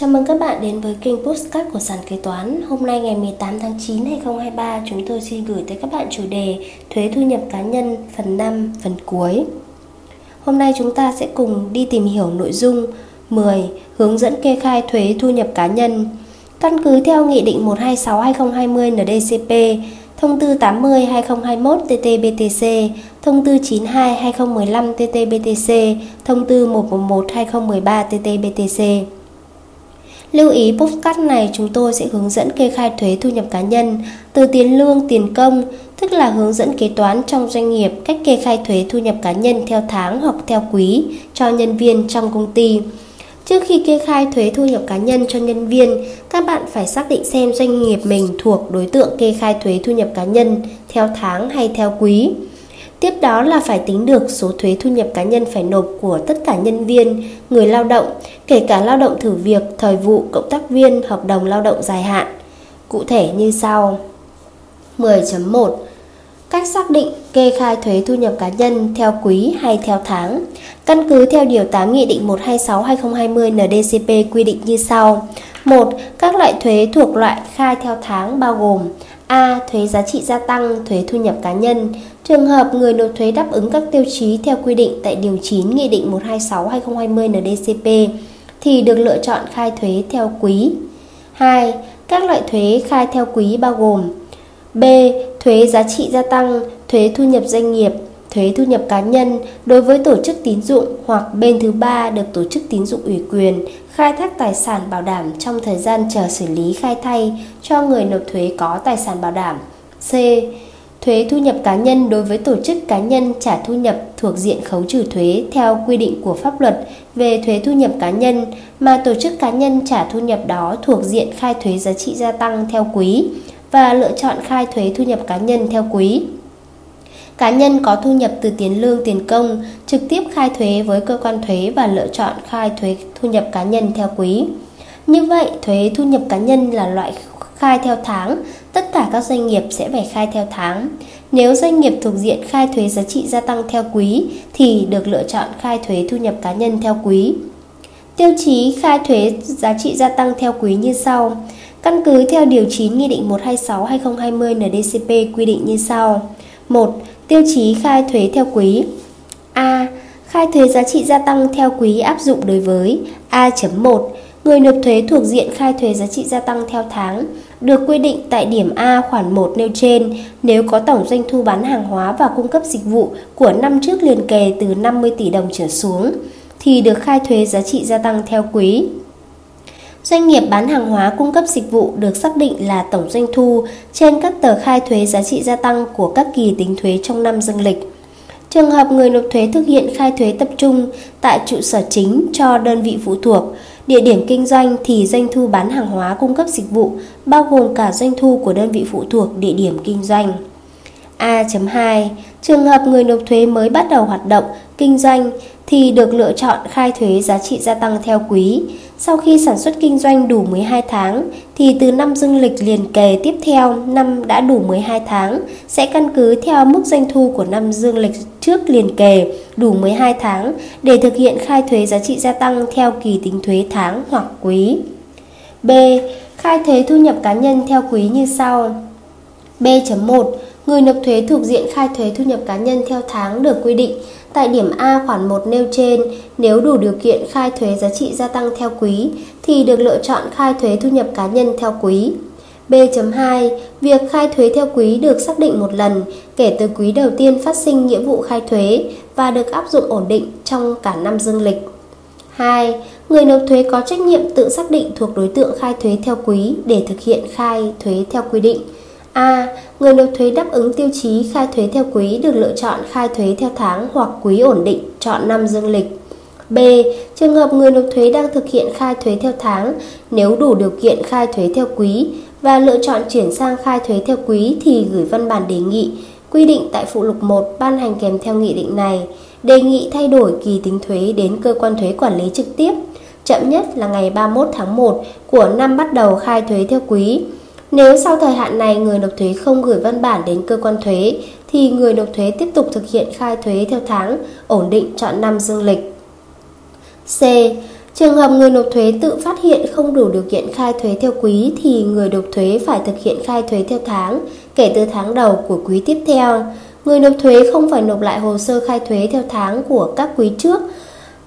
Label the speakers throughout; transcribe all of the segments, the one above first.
Speaker 1: Chào mừng các bạn đến với kênh Postcard của Sàn Kế Toán Hôm nay ngày 18 tháng 9 2023 Chúng tôi xin gửi tới các bạn chủ đề Thuế thu nhập cá nhân phần 5 phần cuối Hôm nay chúng ta sẽ cùng đi tìm hiểu nội dung 10. Hướng dẫn kê khai thuế thu nhập cá nhân Căn cứ theo Nghị định 126-2020 NDCP Thông tư 80-2021 TT-BTC, Thông tư 92-2015 TT-BTC, Thông tư 111-2013 TT-BTC. Lưu ý postcard này chúng tôi sẽ hướng dẫn kê khai thuế thu nhập cá nhân từ tiền lương, tiền công, tức là hướng dẫn kế toán trong doanh nghiệp cách kê khai thuế thu nhập cá nhân theo tháng hoặc theo quý cho nhân viên trong công ty. Trước khi kê khai thuế thu nhập cá nhân cho nhân viên, các bạn phải xác định xem doanh nghiệp mình thuộc đối tượng kê khai thuế thu nhập cá nhân theo tháng hay theo quý. Tiếp đó là phải tính được số thuế thu nhập cá nhân phải nộp của tất cả nhân viên, người lao động, kể cả lao động thử việc, thời vụ, cộng tác viên, hợp đồng lao động dài hạn. Cụ thể như sau. 10.1 Cách xác định kê khai thuế thu nhập cá nhân theo quý hay theo tháng. Căn cứ theo Điều 8 Nghị định 126-2020 NDCP quy định như sau. 1. Các loại thuế thuộc loại khai theo tháng bao gồm A. Thuế giá trị gia tăng, thuế thu nhập cá nhân. Trường hợp người nộp thuế đáp ứng các tiêu chí theo quy định tại Điều 9 Nghị định 126-2020 NDCP thì được lựa chọn khai thuế theo quý. 2. Các loại thuế khai theo quý bao gồm B. Thuế giá trị gia tăng, thuế thu nhập doanh nghiệp, thuế thu nhập cá nhân đối với tổ chức tín dụng hoặc bên thứ ba được tổ chức tín dụng ủy quyền khai thác tài sản bảo đảm trong thời gian chờ xử lý khai thay cho người nộp thuế có tài sản bảo đảm. C. Thuế thu nhập cá nhân đối với tổ chức cá nhân trả thu nhập thuộc diện khấu trừ thuế theo quy định của pháp luật về thuế thu nhập cá nhân mà tổ chức cá nhân trả thu nhập đó thuộc diện khai thuế giá trị gia tăng theo quý và lựa chọn khai thuế thu nhập cá nhân theo quý. Cá nhân có thu nhập từ tiền lương tiền công trực tiếp khai thuế với cơ quan thuế và lựa chọn khai thuế thu nhập cá nhân theo quý. Như vậy, thuế thu nhập cá nhân là loại khai theo tháng, tất cả các doanh nghiệp sẽ phải khai theo tháng. Nếu doanh nghiệp thuộc diện khai thuế giá trị gia tăng theo quý thì được lựa chọn khai thuế thu nhập cá nhân theo quý. Tiêu chí khai thuế giá trị gia tăng theo quý như sau. Căn cứ theo điều 9 Nghị định 126/2020 NDCP quy định như sau. 1. Tiêu chí khai thuế theo quý. A. Khai thuế giá trị gia tăng theo quý áp dụng đối với A.1 Người nộp thuế thuộc diện khai thuế giá trị gia tăng theo tháng được quy định tại điểm A khoản 1 nêu trên nếu có tổng doanh thu bán hàng hóa và cung cấp dịch vụ của năm trước liền kề từ 50 tỷ đồng trở xuống thì được khai thuế giá trị gia tăng theo quý. Doanh nghiệp bán hàng hóa cung cấp dịch vụ được xác định là tổng doanh thu trên các tờ khai thuế giá trị gia tăng của các kỳ tính thuế trong năm dương lịch. Trường hợp người nộp thuế thực hiện khai thuế tập trung tại trụ sở chính cho đơn vị phụ thuộc, địa điểm kinh doanh thì doanh thu bán hàng hóa cung cấp dịch vụ bao gồm cả doanh thu của đơn vị phụ thuộc địa điểm kinh doanh. A.2 Trường hợp người nộp thuế mới bắt đầu hoạt động, kinh doanh thì được lựa chọn khai thuế giá trị gia tăng theo quý. Sau khi sản xuất kinh doanh đủ 12 tháng, thì từ năm dương lịch liền kề tiếp theo, năm đã đủ 12 tháng, sẽ căn cứ theo mức doanh thu của năm dương lịch trước liền kề đủ 12 tháng để thực hiện khai thuế giá trị gia tăng theo kỳ tính thuế tháng hoặc quý. B. Khai thuế thu nhập cá nhân theo quý như sau. B.1 Người nộp thuế thuộc diện khai thuế thu nhập cá nhân theo tháng được quy định tại điểm A khoản 1 nêu trên, nếu đủ điều kiện khai thuế giá trị gia tăng theo quý thì được lựa chọn khai thuế thu nhập cá nhân theo quý. B.2 Việc khai thuế theo quý được xác định một lần kể từ quý đầu tiên phát sinh nghĩa vụ khai thuế và được áp dụng ổn định trong cả năm dương lịch. 2. Người nộp thuế có trách nhiệm tự xác định thuộc đối tượng khai thuế theo quý để thực hiện khai thuế theo quy định. A. Người nộp thuế đáp ứng tiêu chí khai thuế theo quý được lựa chọn khai thuế theo tháng hoặc quý ổn định, chọn năm dương lịch. B. Trường hợp người nộp thuế đang thực hiện khai thuế theo tháng, nếu đủ điều kiện khai thuế theo quý và lựa chọn chuyển sang khai thuế theo quý thì gửi văn bản đề nghị quy định tại phụ lục 1 ban hành kèm theo nghị định này, đề nghị thay đổi kỳ tính thuế đến cơ quan thuế quản lý trực tiếp, chậm nhất là ngày 31 tháng 1 của năm bắt đầu khai thuế theo quý nếu sau thời hạn này người nộp thuế không gửi văn bản đến cơ quan thuế thì người nộp thuế tiếp tục thực hiện khai thuế theo tháng, ổn định chọn năm dương lịch. C. Trường hợp người nộp thuế tự phát hiện không đủ điều kiện khai thuế theo quý thì người nộp thuế phải thực hiện khai thuế theo tháng kể từ tháng đầu của quý tiếp theo. Người nộp thuế không phải nộp lại hồ sơ khai thuế theo tháng của các quý trước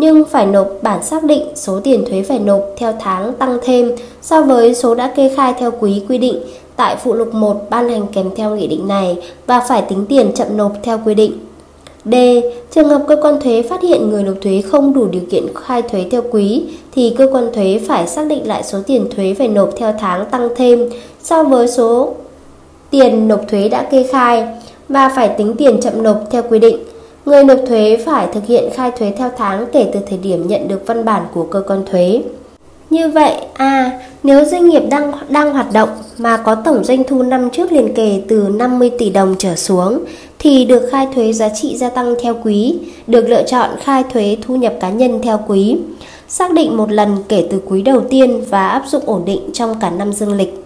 Speaker 1: nhưng phải nộp bản xác định số tiền thuế phải nộp theo tháng tăng thêm so với số đã kê khai theo quý quy định tại phụ lục 1 ban hành kèm theo nghị định này và phải tính tiền chậm nộp theo quy định. D. Trường hợp cơ quan thuế phát hiện người nộp thuế không đủ điều kiện khai thuế theo quý thì cơ quan thuế phải xác định lại số tiền thuế phải nộp theo tháng tăng thêm so với số tiền nộp thuế đã kê khai và phải tính tiền chậm nộp theo quy định. Người nộp thuế phải thực hiện khai thuế theo tháng kể từ thời điểm nhận được văn bản của cơ quan thuế. Như vậy, A. À, nếu doanh nghiệp đang đang hoạt động mà có tổng doanh thu năm trước liền kề từ 50 tỷ đồng trở xuống thì được khai thuế giá trị gia tăng theo quý, được lựa chọn khai thuế thu nhập cá nhân theo quý. Xác định một lần kể từ quý đầu tiên và áp dụng ổn định trong cả năm dương lịch.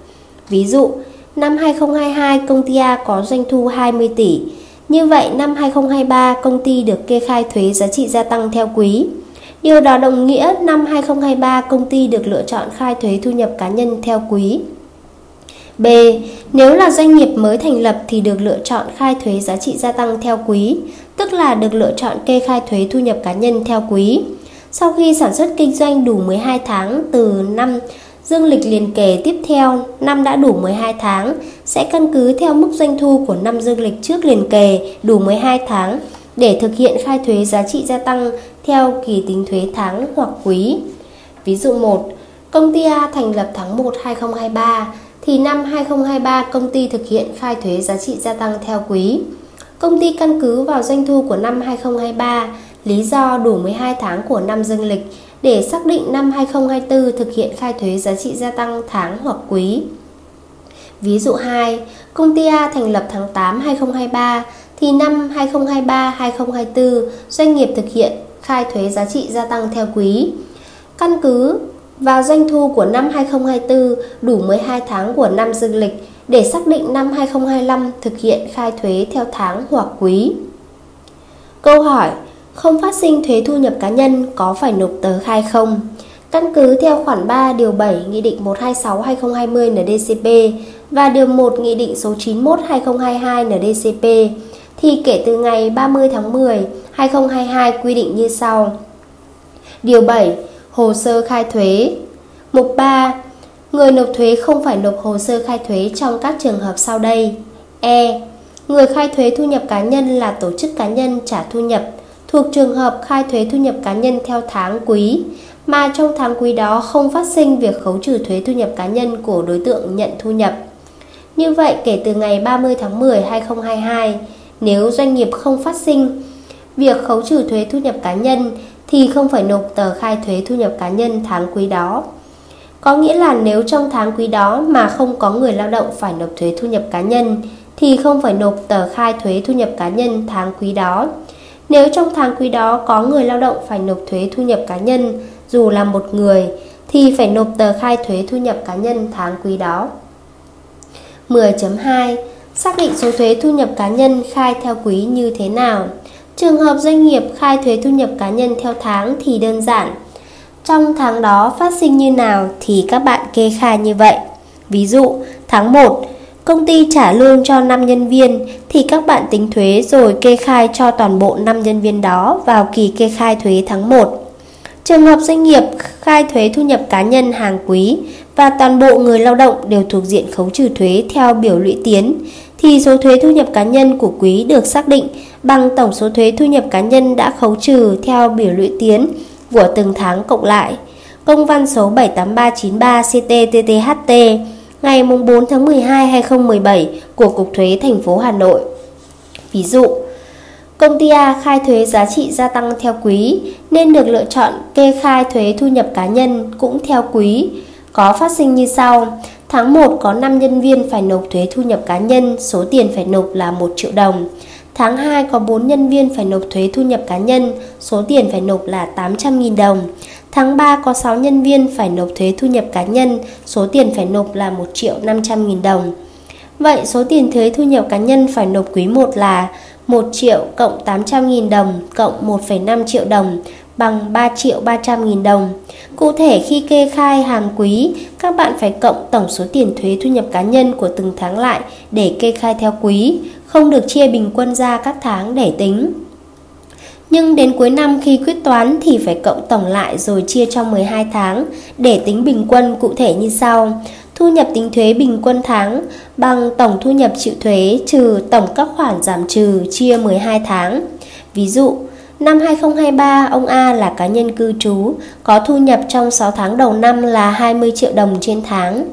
Speaker 1: Ví dụ, năm 2022 công ty A có doanh thu 20 tỷ. Như vậy năm 2023 công ty được kê khai thuế giá trị gia tăng theo quý. Điều đó đồng nghĩa năm 2023 công ty được lựa chọn khai thuế thu nhập cá nhân theo quý. B. Nếu là doanh nghiệp mới thành lập thì được lựa chọn khai thuế giá trị gia tăng theo quý, tức là được lựa chọn kê khai thuế thu nhập cá nhân theo quý. Sau khi sản xuất kinh doanh đủ 12 tháng từ năm dương lịch liền kề tiếp theo, năm đã đủ 12 tháng, sẽ căn cứ theo mức doanh thu của năm dương lịch trước liền kề đủ 12 tháng để thực hiện khai thuế giá trị gia tăng theo kỳ tính thuế tháng hoặc quý. Ví dụ 1, công ty A thành lập tháng 1 2023 thì năm 2023 công ty thực hiện khai thuế giá trị gia tăng theo quý. Công ty căn cứ vào doanh thu của năm 2023, lý do đủ 12 tháng của năm dương lịch để xác định năm 2024 thực hiện khai thuế giá trị gia tăng tháng hoặc quý. Ví dụ 2, công ty A thành lập tháng 8 2023 thì năm 2023-2024 doanh nghiệp thực hiện khai thuế giá trị gia tăng theo quý. Căn cứ vào doanh thu của năm 2024 đủ 12 tháng của năm dương lịch để xác định năm 2025 thực hiện khai thuế theo tháng hoặc quý. Câu hỏi: không phát sinh thuế thu nhập cá nhân có phải nộp tờ khai không? Căn cứ theo khoản 3 điều 7 Nghị định 126/2020 NDCP và điều 1 Nghị định số 91/2022 NDCP thì kể từ ngày 30 tháng 10 2022 quy định như sau. Điều 7 Hồ sơ khai thuế Mục 3 Người nộp thuế không phải nộp hồ sơ khai thuế trong các trường hợp sau đây E. Người khai thuế thu nhập cá nhân là tổ chức cá nhân trả thu nhập thuộc trường hợp khai thuế thu nhập cá nhân theo tháng quý mà trong tháng quý đó không phát sinh việc khấu trừ thuế thu nhập cá nhân của đối tượng nhận thu nhập. Như vậy kể từ ngày 30 tháng 10 2022, nếu doanh nghiệp không phát sinh việc khấu trừ thuế thu nhập cá nhân thì không phải nộp tờ khai thuế thu nhập cá nhân tháng quý đó. Có nghĩa là nếu trong tháng quý đó mà không có người lao động phải nộp thuế thu nhập cá nhân thì không phải nộp tờ khai thuế thu nhập cá nhân tháng quý đó. Nếu trong tháng quý đó có người lao động phải nộp thuế thu nhập cá nhân dù là một người thì phải nộp tờ khai thuế thu nhập cá nhân tháng quý đó. 10.2 Xác định số thuế thu nhập cá nhân khai theo quý như thế nào? Trường hợp doanh nghiệp khai thuế thu nhập cá nhân theo tháng thì đơn giản. Trong tháng đó phát sinh như nào thì các bạn kê khai như vậy. Ví dụ, tháng 1, công ty trả lương cho 5 nhân viên thì các bạn tính thuế rồi kê khai cho toàn bộ 5 nhân viên đó vào kỳ kê khai thuế tháng 1. Trường hợp doanh nghiệp khai thuế thu nhập cá nhân hàng quý và toàn bộ người lao động đều thuộc diện khấu trừ thuế theo biểu lũy tiến thì số thuế thu nhập cá nhân của quý được xác định bằng tổng số thuế thu nhập cá nhân đã khấu trừ theo biểu lũy tiến của từng tháng cộng lại. Công văn số 78393 CTTTHT ngày 4 tháng 12 2017 của Cục Thuế thành phố Hà Nội. Ví dụ, công ty A khai thuế giá trị gia tăng theo quý nên được lựa chọn kê khai thuế thu nhập cá nhân cũng theo quý, có phát sinh như sau. Tháng 1 có 5 nhân viên phải nộp thuế thu nhập cá nhân, số tiền phải nộp là 1 triệu đồng. Tháng 2 có 4 nhân viên phải nộp thuế thu nhập cá nhân, số tiền phải nộp là 800.000 đồng. Tháng 3 có 6 nhân viên phải nộp thuế thu nhập cá nhân, số tiền phải nộp là 1 triệu 500 nghìn đồng. Vậy số tiền thuế thu nhập cá nhân phải nộp quý 1 là 1 triệu cộng 800 nghìn đồng cộng 1,5 triệu đồng bằng 3 triệu 300 nghìn đồng. Cụ thể khi kê khai hàng quý, các bạn phải cộng tổng số tiền thuế thu nhập cá nhân của từng tháng lại để kê khai theo quý, không được chia bình quân ra các tháng để tính. Nhưng đến cuối năm khi quyết toán thì phải cộng tổng lại rồi chia trong 12 tháng để tính bình quân cụ thể như sau. Thu nhập tính thuế bình quân tháng bằng tổng thu nhập chịu thuế trừ tổng các khoản giảm trừ chia 12 tháng. Ví dụ, năm 2023 ông A là cá nhân cư trú, có thu nhập trong 6 tháng đầu năm là 20 triệu đồng trên tháng.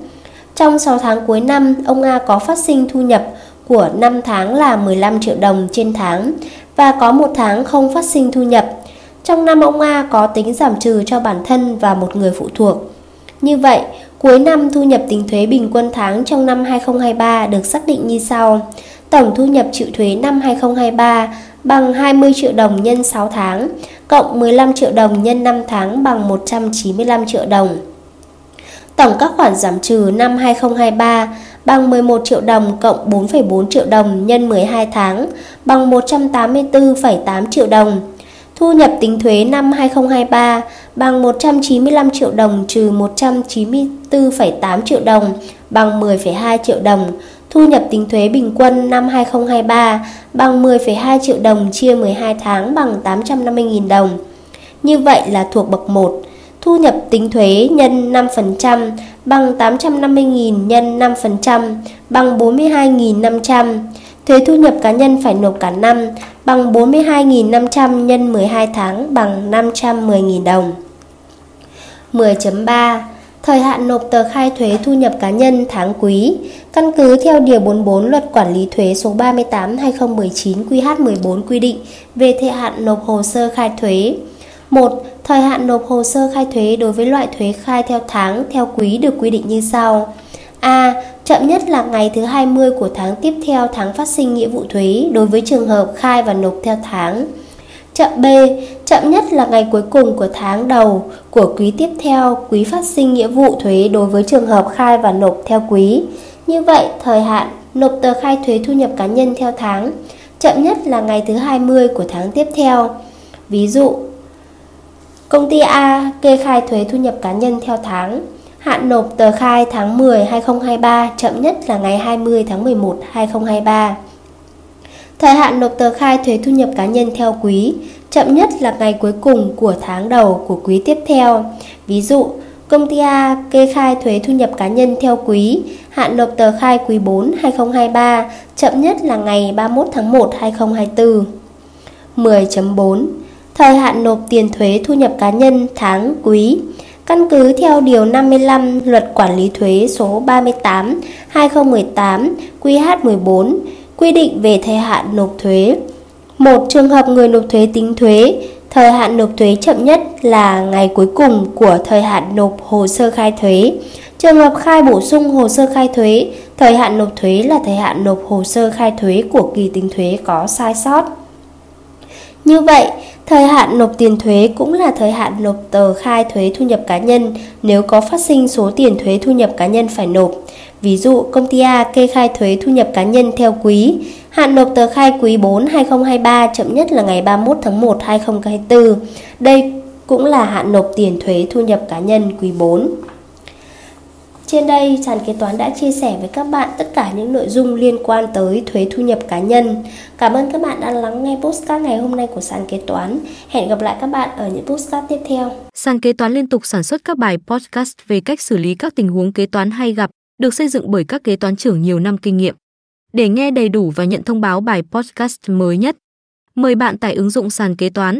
Speaker 1: Trong 6 tháng cuối năm, ông A có phát sinh thu nhập của 5 tháng là 15 triệu đồng trên tháng và có một tháng không phát sinh thu nhập. Trong năm ông A có tính giảm trừ cho bản thân và một người phụ thuộc. Như vậy, cuối năm thu nhập tính thuế bình quân tháng trong năm 2023 được xác định như sau. Tổng thu nhập chịu thuế năm 2023 bằng 20 triệu đồng nhân 6 tháng, cộng 15 triệu đồng nhân 5 tháng bằng 195 triệu đồng. Tổng các khoản giảm trừ năm 2023 bằng 11 triệu đồng cộng 4,4 triệu đồng nhân 12 tháng bằng 184,8 triệu đồng. Thu nhập tính thuế năm 2023 bằng 195 triệu đồng trừ 194,8 triệu đồng bằng 10,2 triệu đồng. Thu nhập tính thuế bình quân năm 2023 bằng 10,2 triệu đồng chia 12 tháng bằng 850.000 đồng. Như vậy là thuộc bậc 1. Thu nhập tính thuế nhân 5% bằng 850.000 nhân 5% bằng 42.500. Thuế thu nhập cá nhân phải nộp cả năm, bằng 42.500 nhân 12 tháng, bằng 510.000 đồng. 10.3 Thời hạn nộp tờ khai thuế thu nhập cá nhân tháng quý Căn cứ theo Điều 44 Luật Quản lý Thuế số 38-2019 QH14 quy định về thời hạn nộp hồ sơ khai thuế 1. Thời hạn nộp hồ sơ khai thuế đối với loại thuế khai theo tháng, theo quý được quy định như sau. A. Chậm nhất là ngày thứ 20 của tháng tiếp theo tháng phát sinh nghĩa vụ thuế đối với trường hợp khai và nộp theo tháng. Chậm B. Chậm nhất là ngày cuối cùng của tháng đầu của quý tiếp theo quý phát sinh nghĩa vụ thuế đối với trường hợp khai và nộp theo quý. Như vậy, thời hạn nộp tờ khai thuế thu nhập cá nhân theo tháng chậm nhất là ngày thứ 20 của tháng tiếp theo. Ví dụ, Công ty A kê khai thuế thu nhập cá nhân theo tháng. Hạn nộp tờ khai tháng 10 2023 chậm nhất là ngày 20 tháng 11 2023. Thời hạn nộp tờ khai thuế thu nhập cá nhân theo quý chậm nhất là ngày cuối cùng của tháng đầu của quý tiếp theo. Ví dụ, công ty A kê khai thuế thu nhập cá nhân theo quý, hạn nộp tờ khai quý 4 2023 chậm nhất là ngày 31 tháng 1 2024. 10.4 Thời hạn nộp tiền thuế thu nhập cá nhân tháng quý Căn cứ theo Điều 55 Luật Quản lý Thuế số 38 2018 QH14 quy định về thời hạn nộp thuế. Một trường hợp người nộp thuế tính thuế, thời hạn nộp thuế chậm nhất là ngày cuối cùng của thời hạn nộp hồ sơ khai thuế. Trường hợp khai bổ sung hồ sơ khai thuế, thời hạn nộp thuế là thời hạn nộp hồ sơ khai thuế của kỳ tính thuế có sai sót. Như vậy, Thời hạn nộp tiền thuế cũng là thời hạn nộp tờ khai thuế thu nhập cá nhân nếu có phát sinh số tiền thuế thu nhập cá nhân phải nộp. Ví dụ, công ty A kê khai thuế thu nhập cá nhân theo quý, hạn nộp tờ khai quý 4 2023 chậm nhất là ngày 31 tháng 1 2024. Đây cũng là hạn nộp tiền thuế thu nhập cá nhân quý 4. Trên đây, sàn kế toán đã chia sẻ với các bạn tất cả những nội dung liên quan tới thuế thu nhập cá nhân. Cảm ơn các bạn đã lắng nghe postcard ngày hôm nay của sàn kế toán. Hẹn gặp lại các bạn ở những postcard tiếp theo.
Speaker 2: Sàn kế toán liên tục sản xuất các bài podcast về cách xử lý các tình huống kế toán hay gặp, được xây dựng bởi các kế toán trưởng nhiều năm kinh nghiệm. Để nghe đầy đủ và nhận thông báo bài podcast mới nhất, mời bạn tải ứng dụng sàn kế toán,